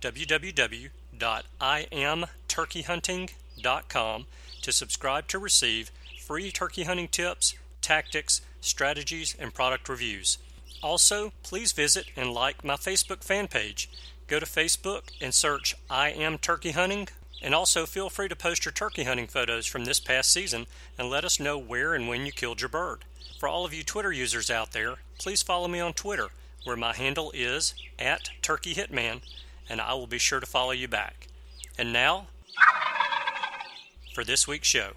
www.iamturkeyhunting.com to subscribe to receive free turkey hunting tips, tactics, strategies, and product reviews. Also, please visit and like my Facebook fan page. Go to Facebook and search I Am Turkey Hunting and also feel free to post your turkey hunting photos from this past season and let us know where and when you killed your bird. For all of you Twitter users out there, please follow me on Twitter, where my handle is at Turkey Hitman, and I will be sure to follow you back. And now, for this week's show.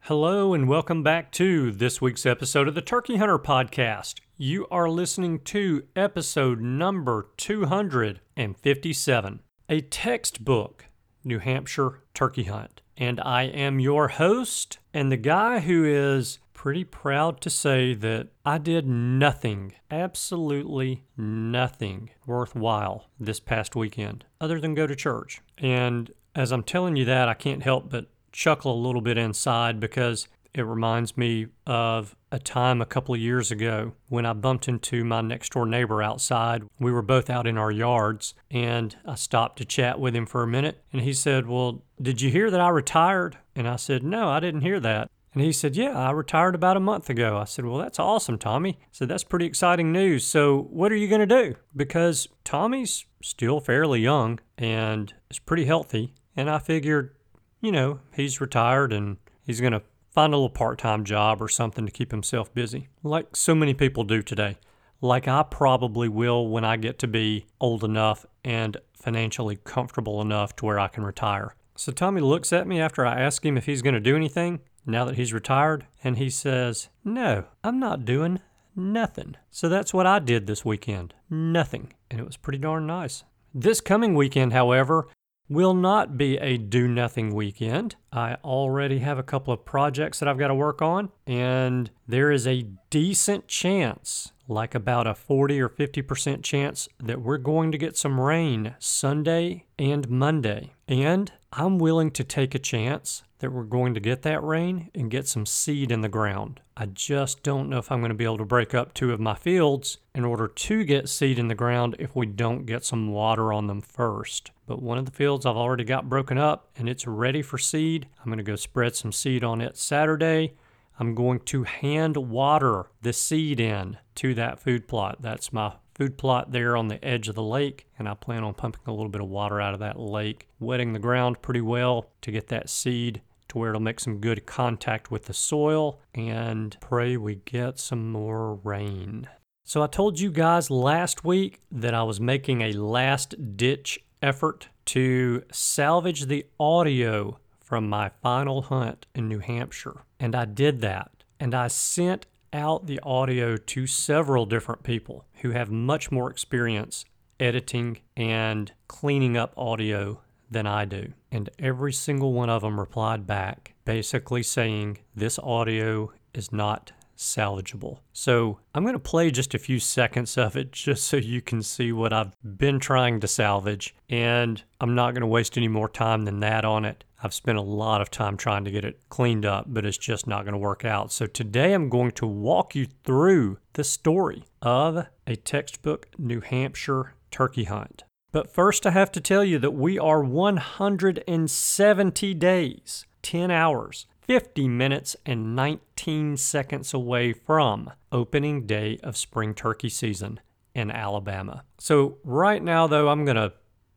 Hello, and welcome back to this week's episode of the Turkey Hunter Podcast. You are listening to episode number 257, a textbook New Hampshire turkey hunt. And I am your host and the guy who is pretty proud to say that I did nothing, absolutely nothing worthwhile this past weekend other than go to church. And as I'm telling you that, I can't help but chuckle a little bit inside because it reminds me of a time a couple of years ago when I bumped into my next door neighbor outside. We were both out in our yards and I stopped to chat with him for a minute. And he said, Well, did you hear that I retired? And I said, No, I didn't hear that. And he said, Yeah, I retired about a month ago. I said, Well, that's awesome, Tommy. I said, That's pretty exciting news. So, what are you going to do? Because Tommy's still fairly young and is pretty healthy. And I figured, you know, he's retired and he's going to find a little part time job or something to keep himself busy, like so many people do today. Like I probably will when I get to be old enough and financially comfortable enough to where I can retire. So Tommy looks at me after I ask him if he's going to do anything now that he's retired, and he says, No, I'm not doing nothing. So that's what I did this weekend nothing. And it was pretty darn nice. This coming weekend, however, will not be a do nothing weekend. I already have a couple of projects that I've got to work on, and there is a decent chance, like about a 40 or 50% chance, that we're going to get some rain Sunday and Monday. And I'm willing to take a chance that we're going to get that rain and get some seed in the ground. I just don't know if I'm going to be able to break up two of my fields in order to get seed in the ground if we don't get some water on them first. But one of the fields I've already got broken up and it's ready for seed. I'm going to go spread some seed on it Saturday. I'm going to hand water the seed in to that food plot. That's my food plot there on the edge of the lake, and I plan on pumping a little bit of water out of that lake, wetting the ground pretty well to get that seed to where it'll make some good contact with the soil and pray we get some more rain. So, I told you guys last week that I was making a last ditch effort to salvage the audio from my final hunt in New Hampshire. And I did that. And I sent out the audio to several different people who have much more experience editing and cleaning up audio than I do. And every single one of them replied back, basically saying, This audio is not salvageable. So I'm going to play just a few seconds of it just so you can see what I've been trying to salvage. And I'm not going to waste any more time than that on it. I've spent a lot of time trying to get it cleaned up, but it's just not going to work out. So today I'm going to walk you through the story of a textbook New Hampshire turkey hunt. But first, I have to tell you that we are 170 days, 10 hours, 50 minutes, and 19 seconds away from opening day of spring turkey season in Alabama. So, right now, though, I'm going to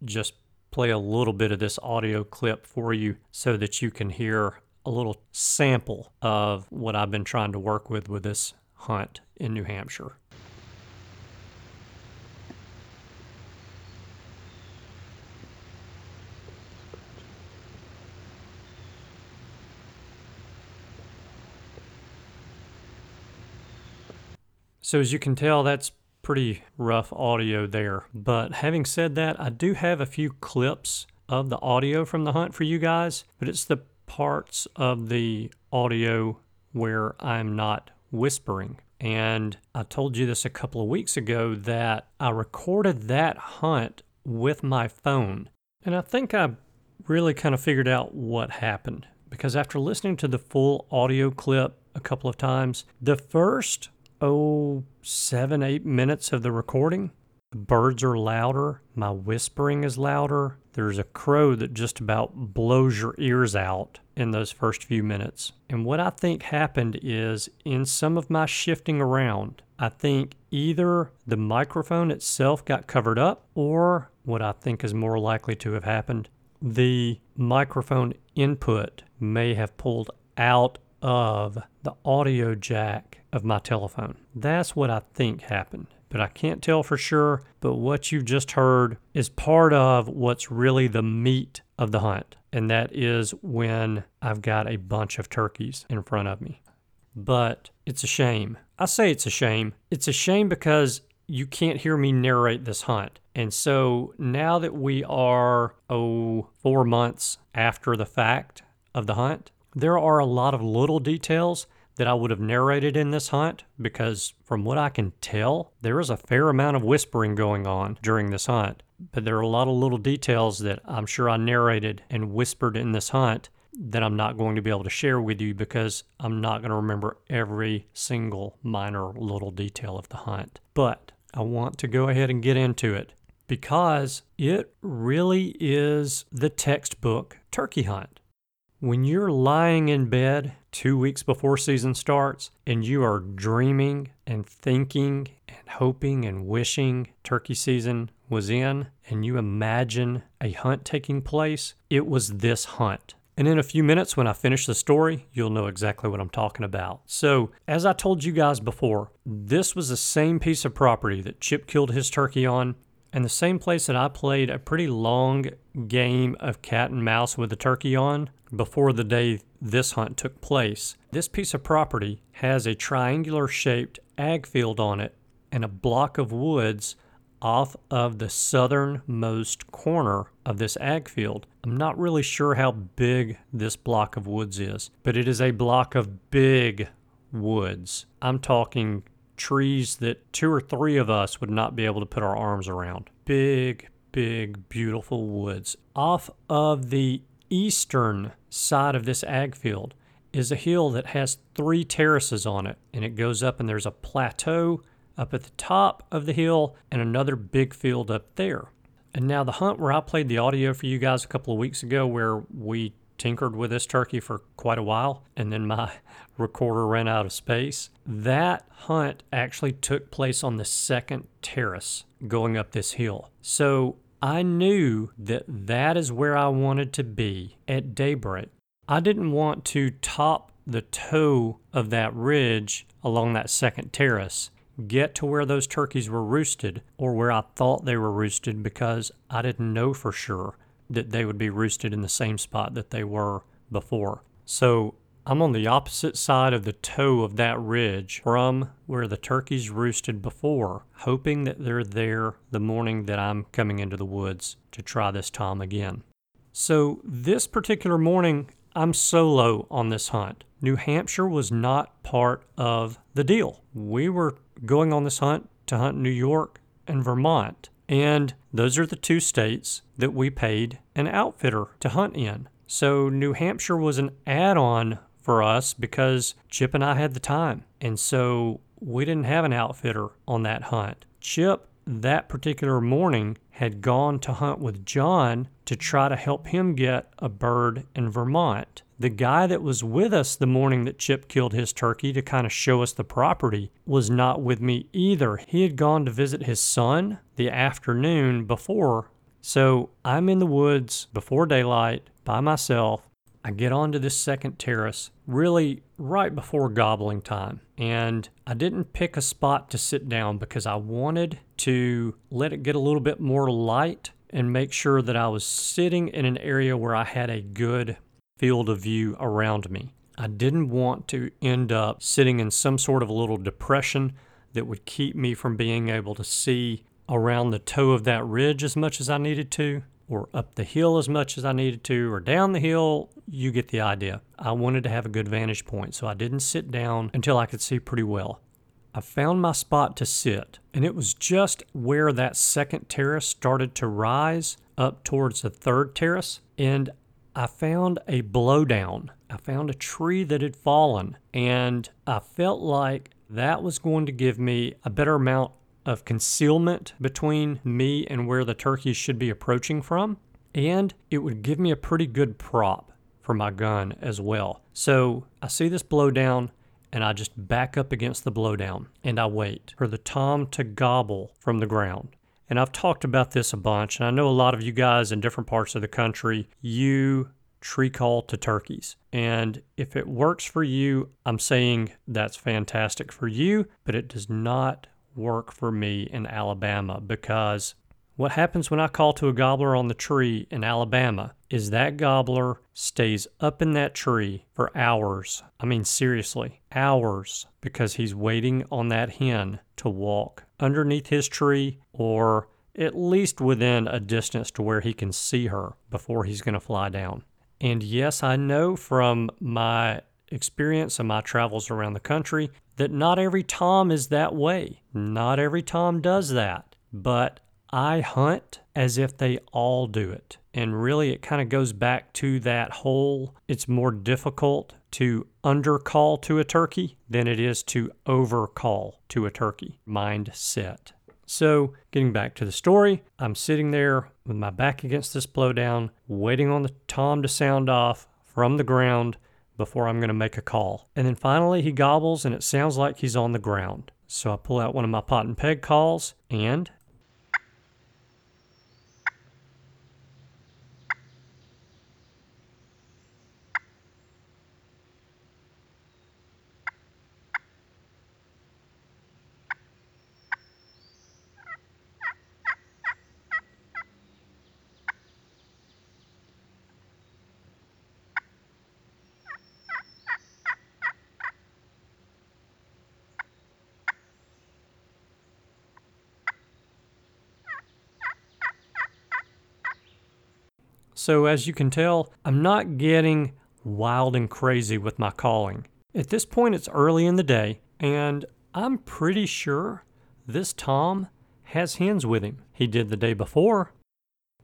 just play a little bit of this audio clip for you so that you can hear a little sample of what I've been trying to work with with this hunt in New Hampshire. So as you can tell, that's pretty rough audio there. But having said that, I do have a few clips of the audio from the hunt for you guys, but it's the parts of the audio where I'm not whispering. And I told you this a couple of weeks ago that I recorded that hunt with my phone. And I think I really kind of figured out what happened because after listening to the full audio clip a couple of times, the first, oh, seven, eight minutes of the recording, the birds are louder, my whispering is louder. There's a crow that just about blows your ears out in those first few minutes. And what I think happened is in some of my shifting around, I think either the microphone itself got covered up, or what I think is more likely to have happened, the microphone input may have pulled out of the audio jack of my telephone. That's what I think happened but I can't tell for sure. But what you've just heard is part of what's really the meat of the hunt, and that is when I've got a bunch of turkeys in front of me. But it's a shame. I say it's a shame. It's a shame because you can't hear me narrate this hunt. And so now that we are, oh, four months after the fact of the hunt, there are a lot of little details that I would have narrated in this hunt because, from what I can tell, there is a fair amount of whispering going on during this hunt. But there are a lot of little details that I'm sure I narrated and whispered in this hunt that I'm not going to be able to share with you because I'm not going to remember every single minor little detail of the hunt. But I want to go ahead and get into it because it really is the textbook turkey hunt. When you're lying in bed two weeks before season starts and you are dreaming and thinking and hoping and wishing turkey season was in and you imagine a hunt taking place, it was this hunt. And in a few minutes, when I finish the story, you'll know exactly what I'm talking about. So, as I told you guys before, this was the same piece of property that Chip killed his turkey on, and the same place that I played a pretty long game of cat and mouse with the turkey on before the day this hunt took place. This piece of property has a triangular shaped ag field on it and a block of woods off of the southernmost corner of this ag field. I'm not really sure how big this block of woods is, but it is a block of big woods. I'm talking trees that two or three of us would not be able to put our arms around. Big, big, beautiful woods. Off of the eastern side of this ag field is a hill that has three terraces on it, and it goes up, and there's a plateau up at the top of the hill and another big field up there. And now, the hunt where I played the audio for you guys a couple of weeks ago, where we tinkered with this turkey for quite a while, and then my recorder ran out of space. That hunt actually took place on the second terrace going up this hill. So I knew that that is where I wanted to be at daybreak. I didn't want to top the toe of that ridge along that second terrace, get to where those turkeys were roosted or where I thought they were roosted because I didn't know for sure that they would be roosted in the same spot that they were before. So I'm on the opposite side of the toe of that ridge from where the turkeys roosted before, hoping that they're there the morning that I'm coming into the woods to try this tom again. So, this particular morning, I'm solo on this hunt. New Hampshire was not part of the deal. We were going on this hunt to hunt New York and Vermont, and those are the two states that we paid an outfitter to hunt in. So, New Hampshire was an add on for us because Chip and I had the time. And so we didn't have an outfitter on that hunt. Chip, that particular morning, had gone to hunt with John to try to help him get a bird in Vermont. The guy that was with us the morning that Chip killed his turkey to kind of show us the property was not with me either. He had gone to visit his son the afternoon before. So I'm in the woods before daylight by myself I get onto this second terrace really right before gobbling time. And I didn't pick a spot to sit down because I wanted to let it get a little bit more light and make sure that I was sitting in an area where I had a good field of view around me. I didn't want to end up sitting in some sort of a little depression that would keep me from being able to see around the toe of that ridge as much as I needed to. or up the hill as much as I needed to or down the hill. You get the idea. I wanted to have a good vantage point, so I didn't sit down until I could see pretty well. I found my spot to sit, and it was just where that second terrace started to rise up towards the third terrace. And I found a blowdown. I found a tree that had fallen, and I felt like that was going to give me a better amount of concealment between me and where the turkeys should be approaching from. And it would give me a pretty good prop for my gun as well. So I see this blowdown and I just back up against the blowdown and I wait for the tom to gobble from the ground. And I've talked about this a bunch, and I know a lot of you guys in different parts of the country, you tree call to turkeys. And if it works for you, I'm saying that's fantastic for you, but it does not work for me in Alabama because what happens when I call to a gobbler on the tree in Alabama is that gobbler stays up in that tree for hours. I mean, seriously, hours because he's waiting on that hen to walk underneath his tree or at least within a distance to where he can see her before he's going to fly down. And yes, I know from my experience and my travels around the country that not every Tom is that way. Not every Tom does that. But I hunt as if they all do it. And really, it kind of goes back to that whole it's more difficult to undercall to a turkey than it is to overcall to a turkey mindset. So, getting back to the story, I'm sitting there with my back against this blowdown, waiting on the tom to sound off from the ground before I'm going to make a call. And then finally, he gobbles and it sounds like he's on the ground. So I pull out one of my pot and peg calls and So, as you can tell, I'm not getting wild and crazy with my calling. At this point, it's early in the day, and I'm pretty sure this Tom has hens with him. He did the day before.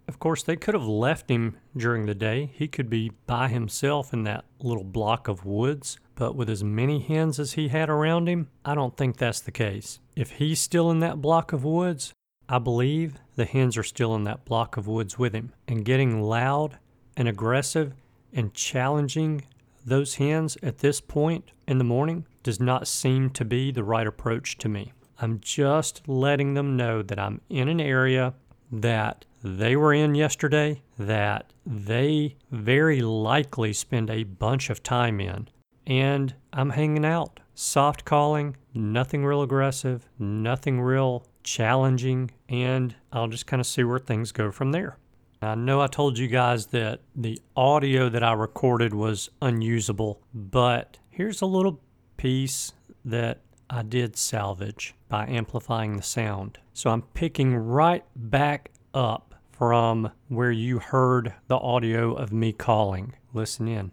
Of course, they could have left him during the day. He could be by himself in that little block of woods, but with as many hens as he had around him, I don't think that's the case. If he's still in that block of woods, I believe the hens are still in that block of woods with him, and getting loud and aggressive and challenging those hens at this point in the morning does not seem to be the right approach to me. I'm just letting them know that I'm in an area that they were in yesterday, that they very likely spend a bunch of time in, and I'm hanging out, soft calling, nothing real aggressive, nothing real challenging, and I'll just kind of see where things go from there. I know I told you guys that the audio that I recorded was unusable, but here's a little piece that I did salvage by amplifying the sound. So I'm picking right back up from where you heard the audio of me calling. Listen in.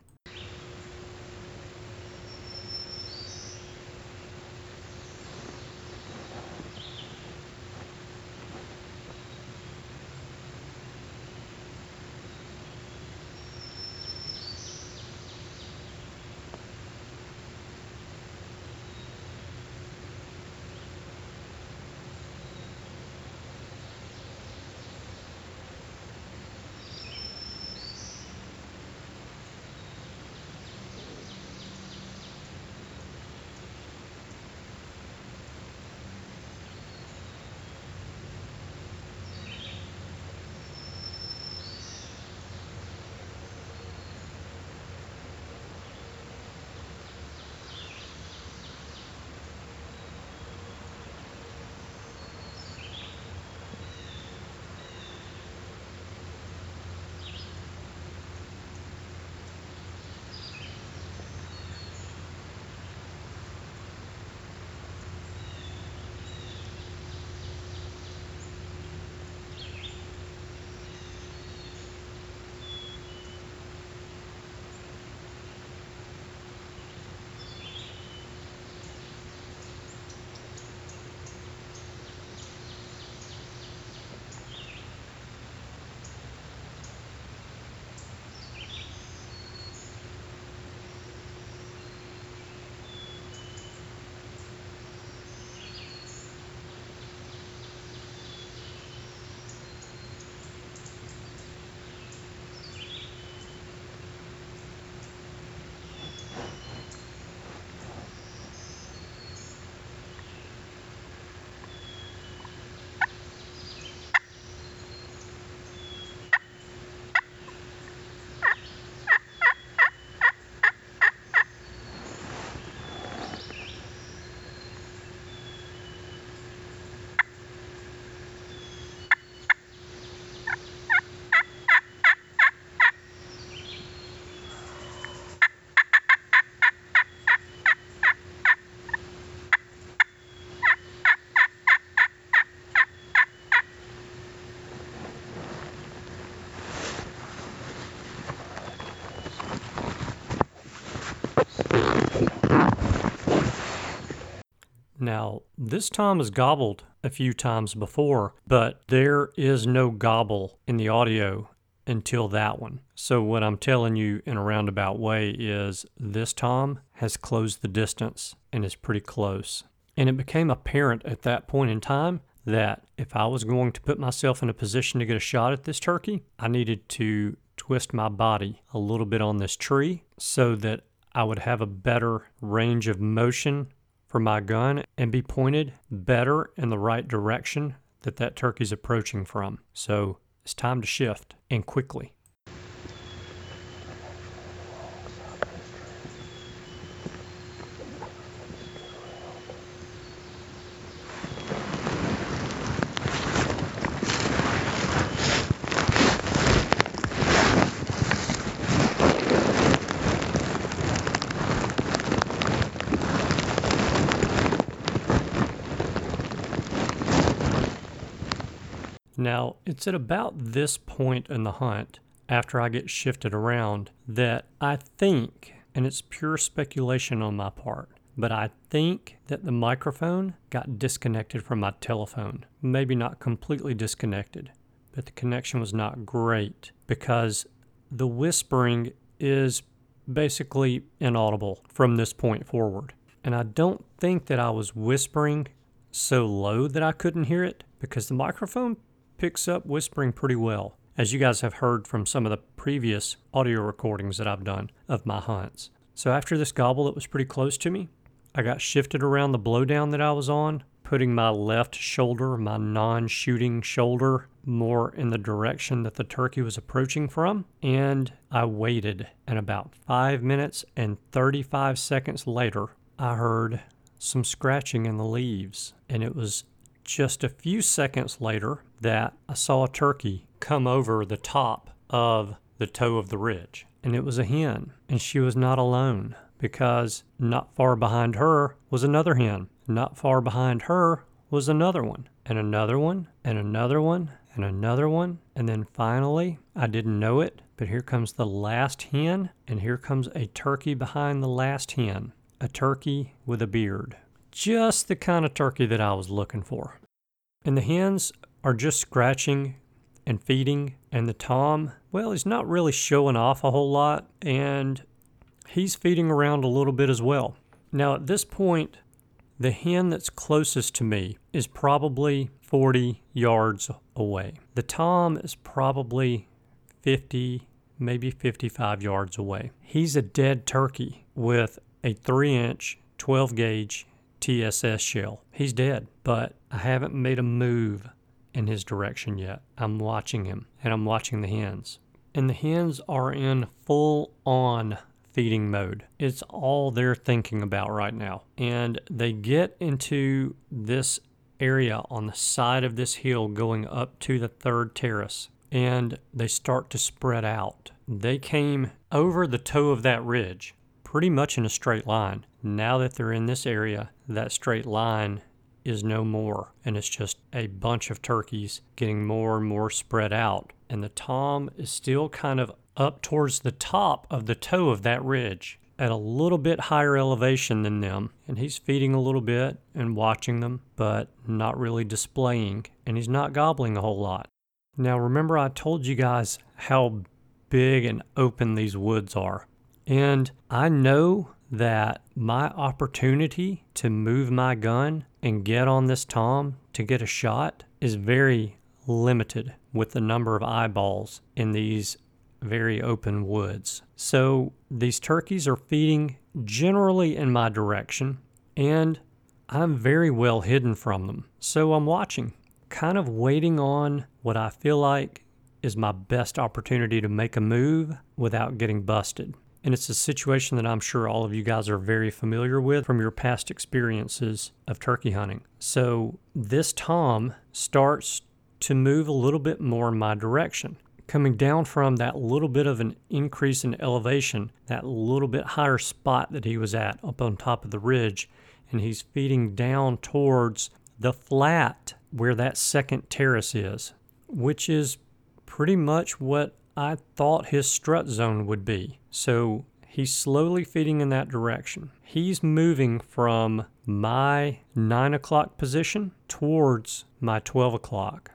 Now, this Tom has gobbled a few times before, but there is no gobble in the audio until that one. So, what I'm telling you in a roundabout way is this Tom has closed the distance and is pretty close. And it became apparent at that point in time that if I was going to put myself in a position to get a shot at this turkey, I needed to twist my body a little bit on this tree so that I would have a better range of motion for my gun and be pointed better in the right direction that that turkey's approaching from. So it's time to shift and quickly. Now, it's at about this point in the hunt, after I get shifted around, that I think, and it's pure speculation on my part, but I think that the microphone got disconnected from my telephone. Maybe not completely disconnected, but the connection was not great because the whispering is basically inaudible from this point forward. And I don't think that I was whispering so low that I couldn't hear it because the microphone picks up whispering pretty well, as you guys have heard from some of the previous audio recordings that I've done of my hunts. So after this gobble that was pretty close to me, I got shifted around the blowdown that I was on, putting my left shoulder, my non shooting shoulder, more in the direction that the turkey was approaching from. And I waited. And about five minutes and 35 seconds later, I heard some scratching in the leaves. And it was just a few seconds later that I saw a turkey come over the top of the toe of the ridge. And it was a hen. And she was not alone because not far behind her was another hen. Not far behind her was another one, and another one, and another one, and another one. And then finally, I didn't know it, but here comes the last hen, and here comes a turkey behind the last hen. A turkey with a beard. Just the kind of turkey that I was looking for. And the hens are just scratching and feeding, and the Tom, well, he's not really showing off a whole lot, and he's feeding around a little bit as well. Now, at this point, the hen that's closest to me is probably 40 yards away. The Tom is probably 50, maybe 55 yards away. He's a dead turkey with a 3 inch 12 gauge TSS shell. He's dead, but I haven't made a move in his direction yet. I'm watching him and I'm watching the hens. And the hens are in full on feeding mode. It's all they're thinking about right now. And they get into this area on the side of this hill going up to the third terrace and they start to spread out. They came over the toe of that ridge pretty much in a straight line. Now that they're in this area, that straight line is no more, and it's just a bunch of turkeys getting more and more spread out. And the tom is still kind of up towards the top of the toe of that ridge at a little bit higher elevation than them. And he's feeding a little bit and watching them, but not really displaying. And he's not gobbling a whole lot. Now, remember, I told you guys how big and open these woods are. And I know that my opportunity to move my gun and get on this tom to get a shot is very limited with the number of eyeballs in these very open woods. So these turkeys are feeding generally in my direction, and I'm very well hidden from them. So I'm watching, kind of waiting on what I feel like is my best opportunity to make a move without getting busted. And it's a situation that I'm sure all of you guys are very familiar with from your past experiences of turkey hunting. So this Tom starts to move a little bit more in my direction. Coming down from that little bit of an increase in elevation, that little bit higher spot that he was at up on top of the ridge, and he's feeding down towards the flat where that second terrace is, which is pretty much what I thought his strut zone would be. So he's slowly feeding in that direction. He's moving from my 9 o'clock position towards my 12 o'clock.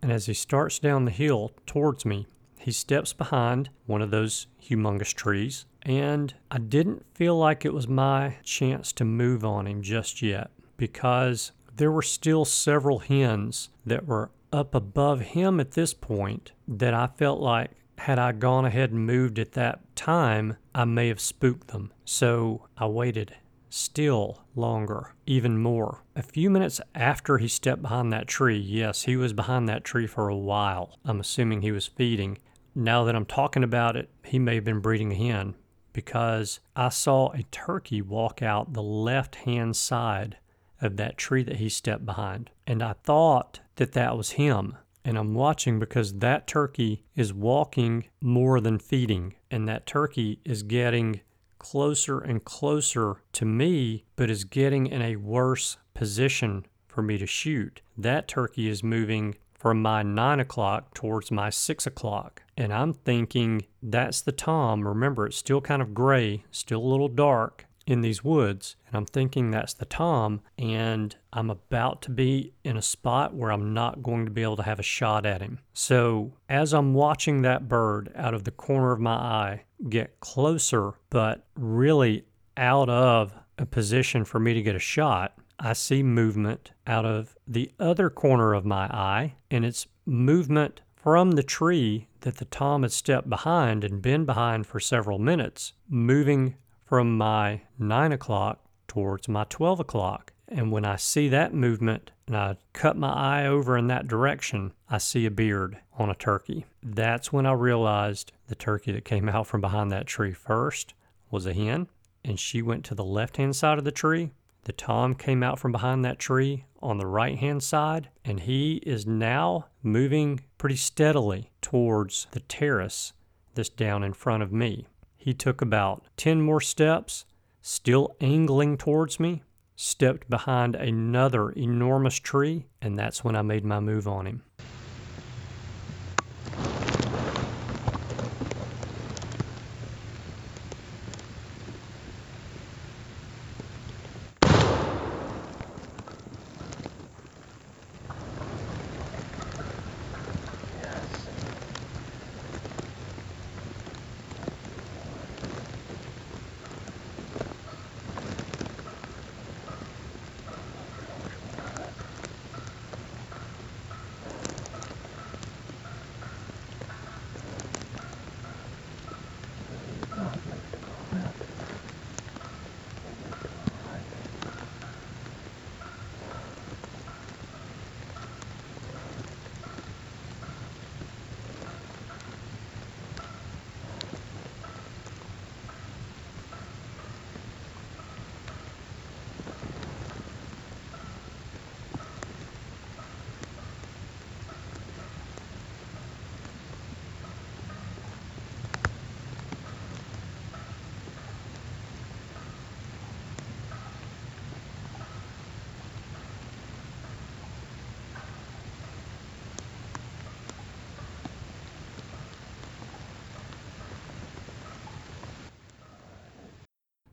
And as he starts down the hill towards me, he steps behind one of those humongous trees. And I didn't feel like it was my chance to move on him just yet because there were still several hens that were up above him at this point that I felt like had I gone ahead and moved at that time, I may have spooked them. So I waited still longer, even more. A few minutes after he stepped behind that tree, yes, he was behind that tree for a while. I'm assuming he was feeding. Now that I'm talking about it, he may have been breeding a hen because I saw a turkey walk out the left hand side of that tree that he stepped behind. And I thought that that was him. And I'm watching because that turkey is walking more than feeding. And that turkey is getting closer and closer to me, but is getting in a worse position for me to shoot. That turkey is moving from my nine o'clock towards my six o'clock. And I'm thinking that's the Tom. Remember, it's still kind of gray, still a little dark in these woods. And I'm thinking that's the Tom. And I'm about to be in a spot where I'm not going to be able to have a shot at him. So as I'm watching that bird out of the corner of my eye get closer, but really out of a position for me to get a shot, I see movement out of the other corner of my eye, and it's movement from the tree that the tom had stepped behind and been behind for several minutes, moving from my 9 o'clock towards my 12 o'clock. And when I see that movement and I cut my eye over in that direction, I see a beard on a turkey. That's when I realized the turkey that came out from behind that tree first was a hen, and she went to the left hand side of the tree the Tom came out from behind that tree on the right hand side, and he is now moving pretty steadily towards the terrace that's down in front of me. He took about 10 more steps, still angling towards me, stepped behind another enormous tree, and that's when I made my move on him.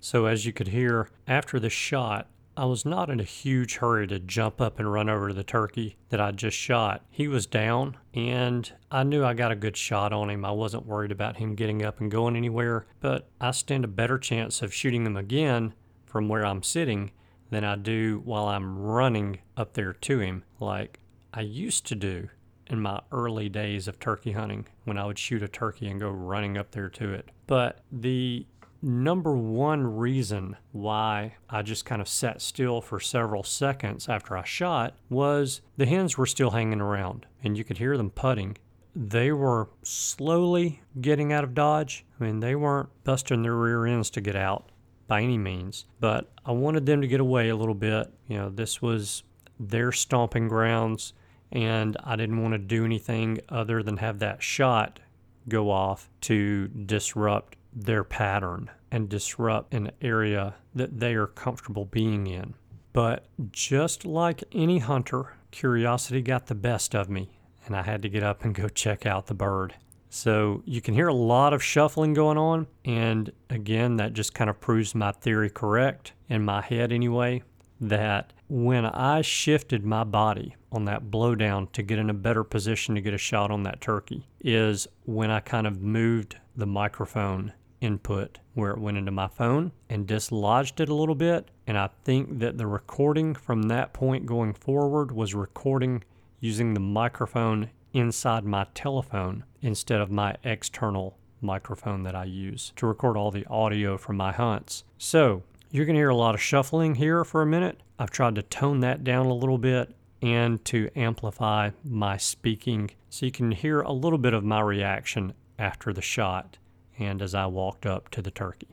So, as you could hear, after the shot, I was not in a huge hurry to jump up and run over to the turkey that I just shot. He was down, and I knew I got a good shot on him. I wasn't worried about him getting up and going anywhere, but I stand a better chance of shooting him again from where I'm sitting than I do while I'm running up there to him, like I used to do in my early days of turkey hunting when I would shoot a turkey and go running up there to it. But the number one reason why I just kind of sat still for several seconds after I shot was the hens were still hanging around and you could hear them putting. They were slowly getting out of Dodge. I mean, they weren't busting their rear ends to get out by any means, but I wanted them to get away a little bit. You know, this was their stomping grounds, and I didn't want to do anything other than have that shot go off to disrupt their pattern and disrupt an area that they are comfortable being in. But just like any hunter, curiosity got the best of me, and I had to get up and go check out the bird. So you can hear a lot of shuffling going on, and again, that just kind of proves my theory correct in my head anyway. that when I shifted my body on that blowdown to get in a better position to get a shot on that turkey, is when I kind of moved the microphone input where it went into my phone and dislodged it a little bit. And I think that the recording from that point going forward was recording using the microphone inside my telephone instead of my external microphone that I use to record all the audio from my hunts. So you're going to hear a lot of shuffling here for a minute. I've tried to tone that down a little bit and to amplify my speaking so you can hear a little bit of my reaction after the shot and as I walked up to the turkey.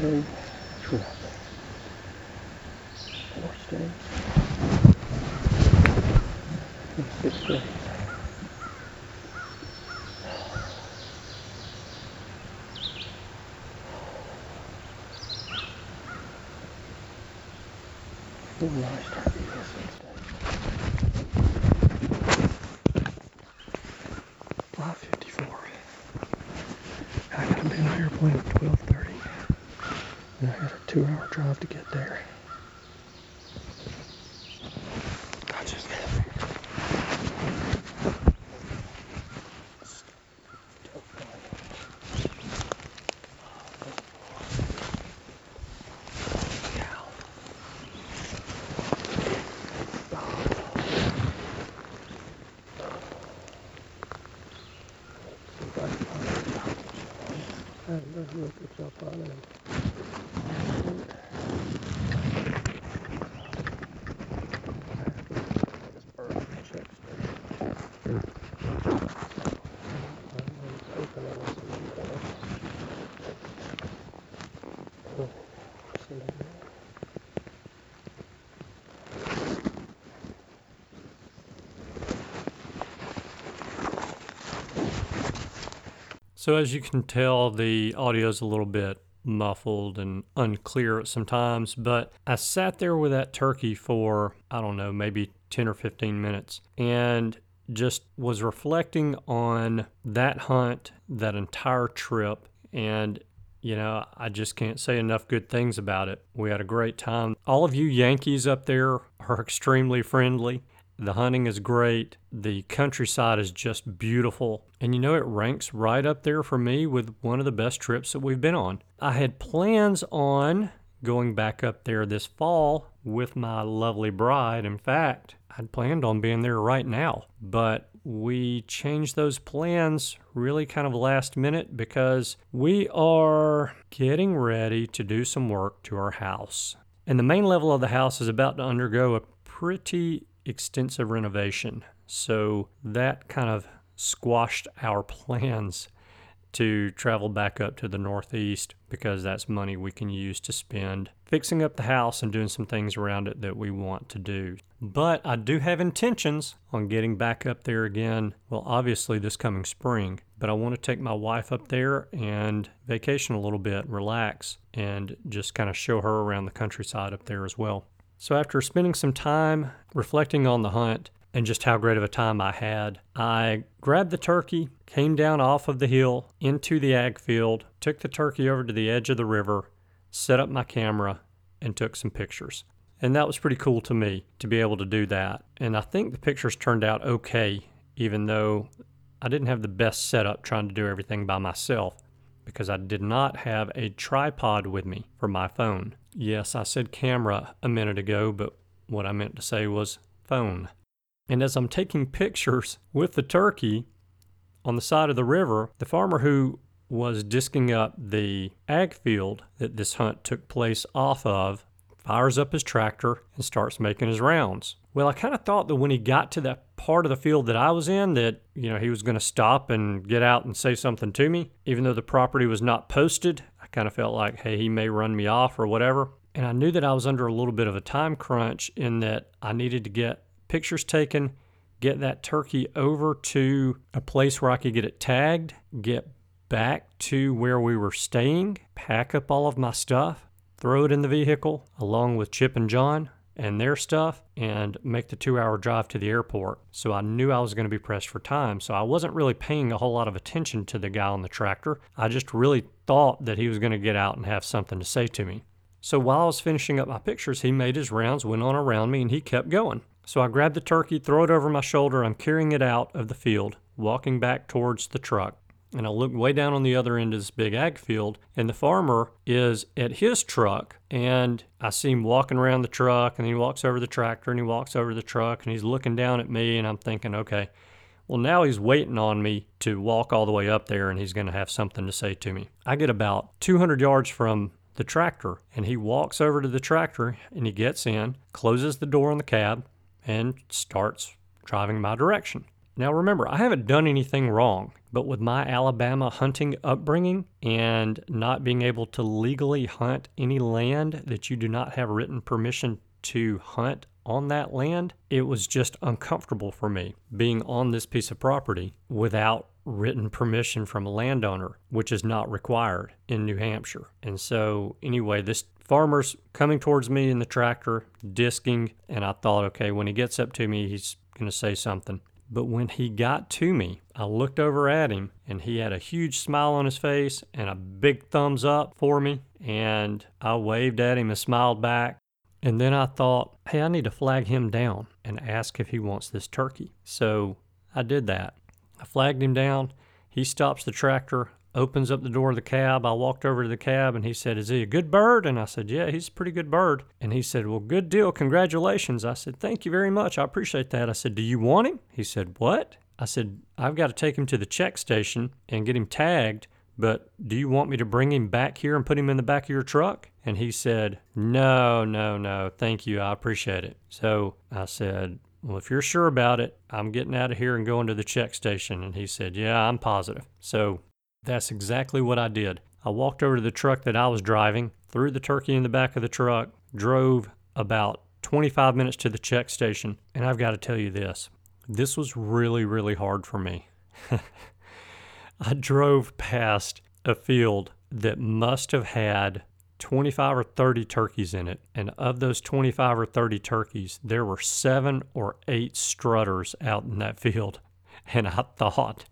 Very trip. Four states. In sixth grade. Five fifty four. I got an airplane at twelve thirty. And I had a two hour drive to get there. I just I don't know if it's up on it. So, as you can tell, the audio is a little bit muffled and unclear at some but I sat there with that turkey for, I don't know, maybe 10 or 15 minutes and just was reflecting on that hunt, that entire trip, and you know, I just can't say enough good things about it. We had a great time. All of you Yankees up there are extremely friendly. The hunting is great. The countryside is just beautiful. And you know, it ranks right up there for me with one of the best trips that we've been on. I had plans on going back up there this fall with my lovely bride. In fact, I'd planned on being there right now, but we changed those plans really kind of last minute because we are getting ready to do some work to our house. And the main level of the house is about to undergo a pretty extensive renovation. So that kind of squashed our plans to travel back up to the Northeast because that's money we can use to spend fixing up the house and doing some things around it that we want to do. But I do have intentions on getting back up there again, well, obviously this coming spring, but I want to take my wife up there and vacation a little bit, relax, and just kind of show her around the countryside up there as well. So, after spending some time reflecting on the hunt and just how great of a time I had, I grabbed the turkey, came down off of the hill into the ag field, took the turkey over to the edge of the river, set up my camera, and took some pictures. And that was pretty cool to me to be able to do that. And I think the pictures turned out okay, even though I didn't have the best setup trying to do everything by myself because I did not have a tripod with me for my phone. Yes, I said camera a minute ago, but what I meant to say was phone. And as I'm taking pictures with the turkey on the side of the river, the farmer who was disking up the ag field that this hunt took place off of fires up his tractor and starts making his rounds. Well, I kind of thought that when he got to that part of the field that I was in that, you know, he was going to stop and get out and say something to me, even though the property was not posted. Kind of felt like, hey, he may run me off or whatever. And I knew that I was under a little bit of a time crunch in that I needed to get pictures taken, get that turkey over to a place where I could get it tagged, get back to where we were staying, pack up all of my stuff, throw it in the vehicle along with Chip and John and their stuff and make the two hour drive to the airport. So I knew I was going to be pressed for time. So I wasn't really paying a whole lot of attention to the guy on the tractor. I just really thought that he was going to get out and have something to say to me. So while I was finishing up my pictures, he made his rounds, went on around me, and he kept going. So I grabbed the turkey, throw it over my shoulder. I'm carrying it out of the field, walking back towards the truck. And I look way down on the other end of this big ag field, and the farmer is at his truck. And I see him walking around the truck, and he walks over the tractor, and he walks over the truck, and he's looking down at me. And I'm thinking, okay, well, now he's waiting on me to walk all the way up there, and he's going to have something to say to me. I get about 200 yards from the tractor, and he walks over to the tractor, and he gets in, closes the door on the cab, and starts driving my direction. Now, remember, I haven't done anything wrong, but with my Alabama hunting upbringing and not being able to legally hunt any land that you do not have written permission to hunt on that land, it was just uncomfortable for me being on this piece of property without written permission from a landowner, which is not required in New Hampshire. And so, anyway, this farmer's coming towards me in the tractor, disking, and I thought, okay, when he gets up to me, he's going to say something. But when he got to me, I looked over at him and he had a huge smile on his face and a big thumbs up for me. And I waved at him and smiled back. And then I thought, hey, I need to flag him down and ask if he wants this turkey. So I did that. I flagged him down. He stops the tractor opens up the door of the cab. I walked over to the cab and he said, Is he a good bird? And I said, Yeah, he's a pretty good bird. And he said, Well, good deal. Congratulations. I said, Thank you very much. I appreciate that. I said, Do you want him? He said, What? I said, I've got to take him to the check station and get him tagged, but do you want me to bring him back here and put him in the back of your truck? And he said, No, no, no. Thank you. I appreciate it. So I said, well, if you're sure about it, I'm getting out of here and going to the check station. And he said, Yeah, I'm positive. So that's exactly what I did. I walked over to the truck that I was driving, threw the turkey in the back of the truck, drove about 25 minutes to the check station, and I've got to tell you this this was really, really hard for me. I drove past a field that must have had 25 or 30 turkeys in it. And of those 25 or 30 turkeys, there were seven or eight strutters out in that field. And I thought,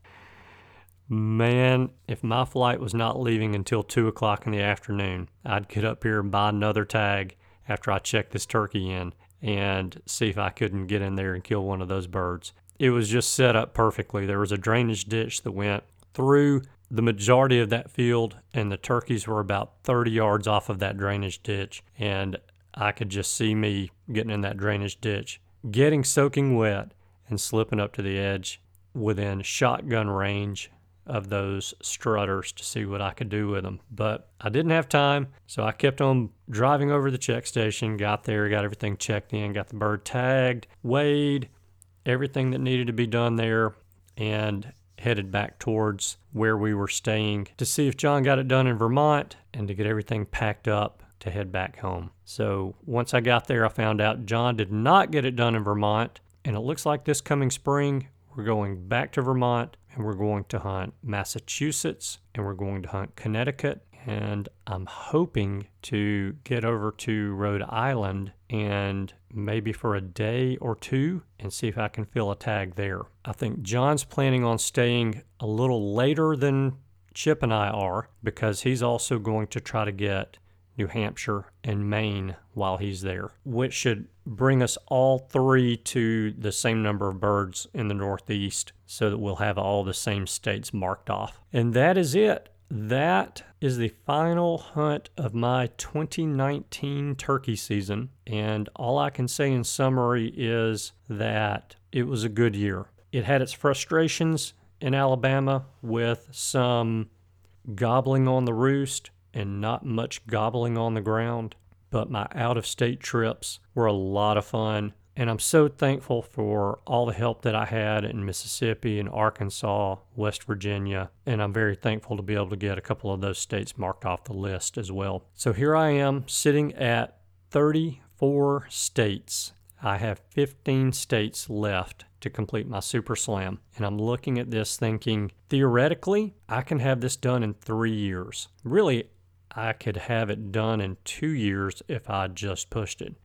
Man, if my flight was not leaving until 2 o'clock in the afternoon, I'd get up here and buy another tag after I checked this turkey in and see if I couldn't get in there and kill one of those birds. It was just set up perfectly. There was a drainage ditch that went through the majority of that field, and the turkeys were about 30 yards off of that drainage ditch. And I could just see me getting in that drainage ditch, getting soaking wet, and slipping up to the edge within shotgun range of those strutters to see what I could do with them. But I didn't have time, so I kept on driving over to the check station, got there, got everything checked in, got the bird tagged, weighed, everything that needed to be done there, and headed back towards where we were staying to see if John got it done in Vermont and to get everything packed up to head back home. So once I got there, I found out John did not get it done in Vermont. And it looks like this coming spring, we're going back to Vermont and we're going to hunt Massachusetts and we're going to hunt Connecticut and I'm hoping to get over to Rhode Island and maybe for a day or two and see if I can fill a tag there. I think John's planning on staying a little later than Chip and I are because he's also going to try to get New Hampshire and Maine while he's there, which should bring us all three to the same number of birds in the Northeast so that we'll have all the same states marked off. And that is it. That is the final hunt of my 2019 turkey season. And all I can say in summary is that it was a good year. It had its frustrations in Alabama with some gobbling on the roost and not much gobbling on the ground. But my out of state trips were a lot of fun. And I'm so thankful for all the help that I had in Mississippi and Arkansas, West Virginia, and I'm very thankful to be able to get a couple of those states marked off the list as well. So here I am sitting at 34 states. I have 15 states left to complete my Super Slam, and I'm looking at this thinking theoretically, I can have this done in three years. Really, I could have it done in two years if I just pushed it.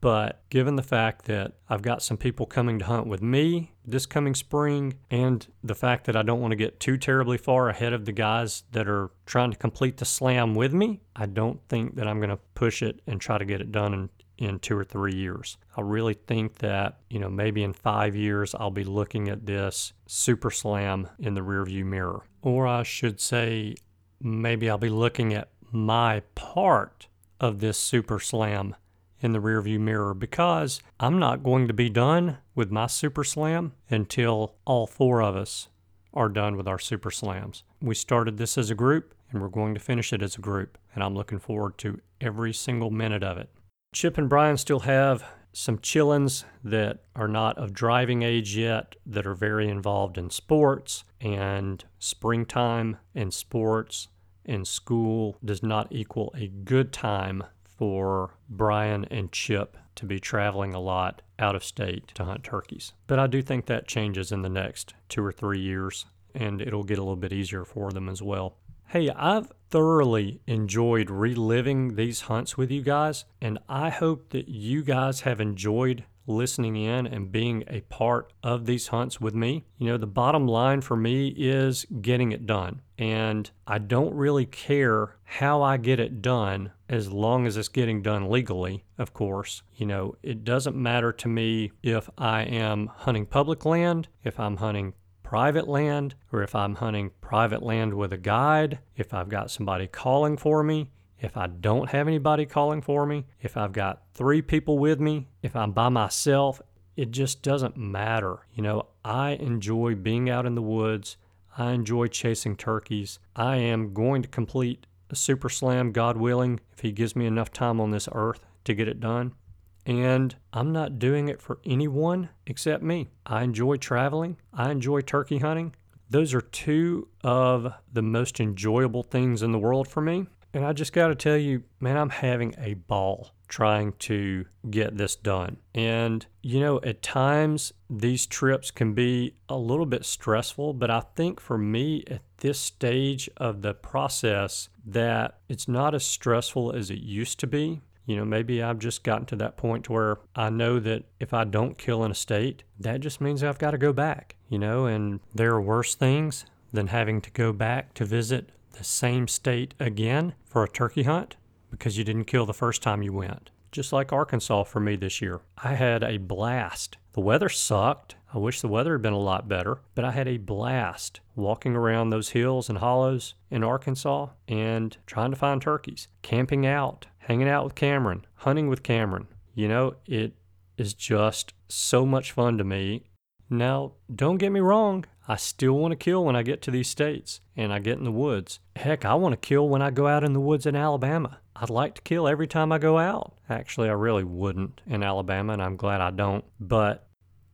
But given the fact that I've got some people coming to hunt with me this coming spring, and the fact that I don't want to get too terribly far ahead of the guys that are trying to complete the slam with me, I don't think that I'm going to push it and try to get it done in, in two or three years. I really think that, you know, maybe in five years I'll be looking at this super slam in the rearview mirror. Or I should say, maybe I'll be looking at my part of this super slam in the rearview mirror because I'm not going to be done with my super slam until all four of us are done with our super slams. We started this as a group and we're going to finish it as a group, and I'm looking forward to every single minute of it. Chip and Brian still have some chillins that are not of driving age yet that are very involved in sports and springtime and sports and school does not equal a good time for Brian and Chip to be traveling a lot out of state to hunt turkeys. But I do think that changes in the next two or three years, and it'll get a little bit easier for them as well. Hey, I've thoroughly enjoyed reliving these hunts with you guys, and I hope that you guys have enjoyed listening in and being a part of these hunts with me. You know, the bottom line for me is getting it done. And I don't really care how I get it done as long as it's getting done legally, of course. You know, it doesn't matter to me if I am hunting public land, if I'm hunting private land, or if I'm hunting private land with a guide, if I've got somebody calling for me, if I don't have anybody calling for me, if I've got three people with me, if I'm by myself, it just doesn't matter. You know, I enjoy being out in the woods. I enjoy chasing turkeys. I am going to complete a super slam, God willing, if He gives me enough time on this earth to get it done. And I'm not doing it for anyone except me. I enjoy traveling. I enjoy turkey hunting. Those are two of the most enjoyable things in the world for me. And I just got to tell you, man, I'm having a ball trying to get this done. And, you know, at times these trips can be a little bit stressful, but I think for me at this stage of the process, that it's not as stressful as it used to be. You know, maybe I've just gotten to that point where I know that if I don't kill in a state, that just means I've got to go back, you know, and there are worse things than having to go back to visit the same state again for a turkey hunt because you didn't kill the first time you went. Just like Arkansas for me this year. I had a blast. The weather sucked. I wish the weather had been a lot better, but I had a blast walking around those hills and hollows in Arkansas and trying to find turkeys, camping out, hanging out with Cameron, hunting with Cameron. You know, it is just so much fun to me. Now, don't get me wrong, I still want to kill when I get to these states and I get in the woods. Heck, I want to kill when I go out in the woods in Alabama. I'd like to kill every time I go out. Actually, I really wouldn't in Alabama, and I'm glad I don't. But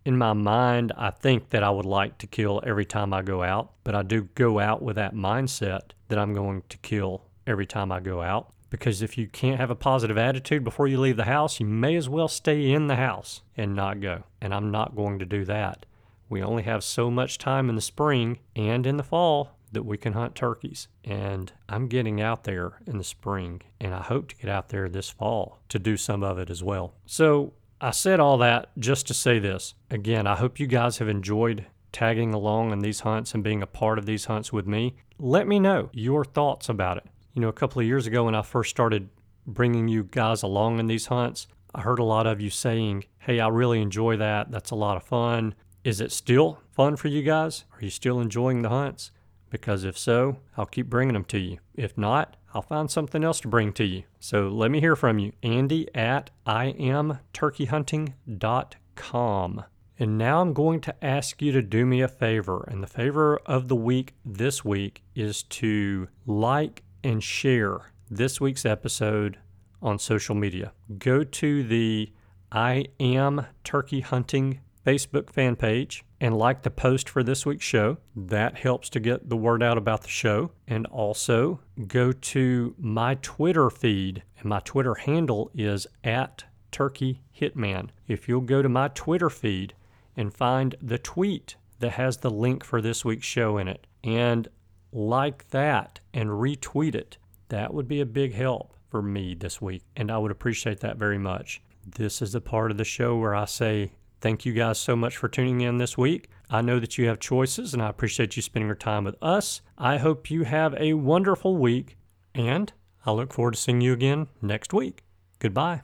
in my mind, I think that I would like to kill every time I go out, but I do go out with that mindset that I'm going to kill every time I go out. Because if you can't have a positive attitude before you leave the house, you may as well stay in the house and not go. And I'm not going to do that. We only have so much time in the spring and in the fall that we can hunt turkeys. And I'm getting out there in the spring, and I hope to get out there this fall to do some of it as well. So I said all that just to say this. Again, I hope you guys have enjoyed tagging along in these hunts and being a part of these hunts with me. Let me know your thoughts about it. You know, a couple of years ago when I first started bringing you guys along in these hunts, I heard a lot of you saying, Hey, I really enjoy that. That's a lot of fun. Is it still fun for you guys? Are you still enjoying the hunts? Because if so, I'll keep bringing them to you. If not, I'll find something else to bring to you. So let me hear from you. Andy at iamturkeyhunting.com. And now I'm going to ask you to do me a favor. And the favor of the week this week is to like and share this week's episode on social media. Go to the I Am Turkey Hunting Facebook fan page and like the post for this week's show. That helps to get the word out about the show. And also go to my Twitter feed, and my Twitter handle is at Turkey Hitman. If you'll go to my Twitter feed and find the tweet that has the link for this week's show in it and like that and retweet it, that would be a big help for me this week. And I would appreciate that very much. This is the part of the show where I say Thank you guys so much for tuning in this week. I know that you have choices, and I appreciate you spending your time with us. I hope you have a wonderful week, and I look forward to seeing you again next week. Goodbye.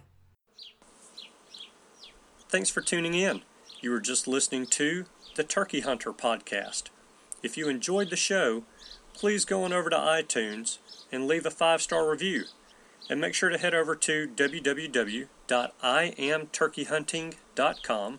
Thanks for tuning in. You were just listening to the Turkey Hunter podcast. If you enjoyed the show, please go on over to iTunes and leave a five star review. And make sure to head over to www.iamturkeyhunting.com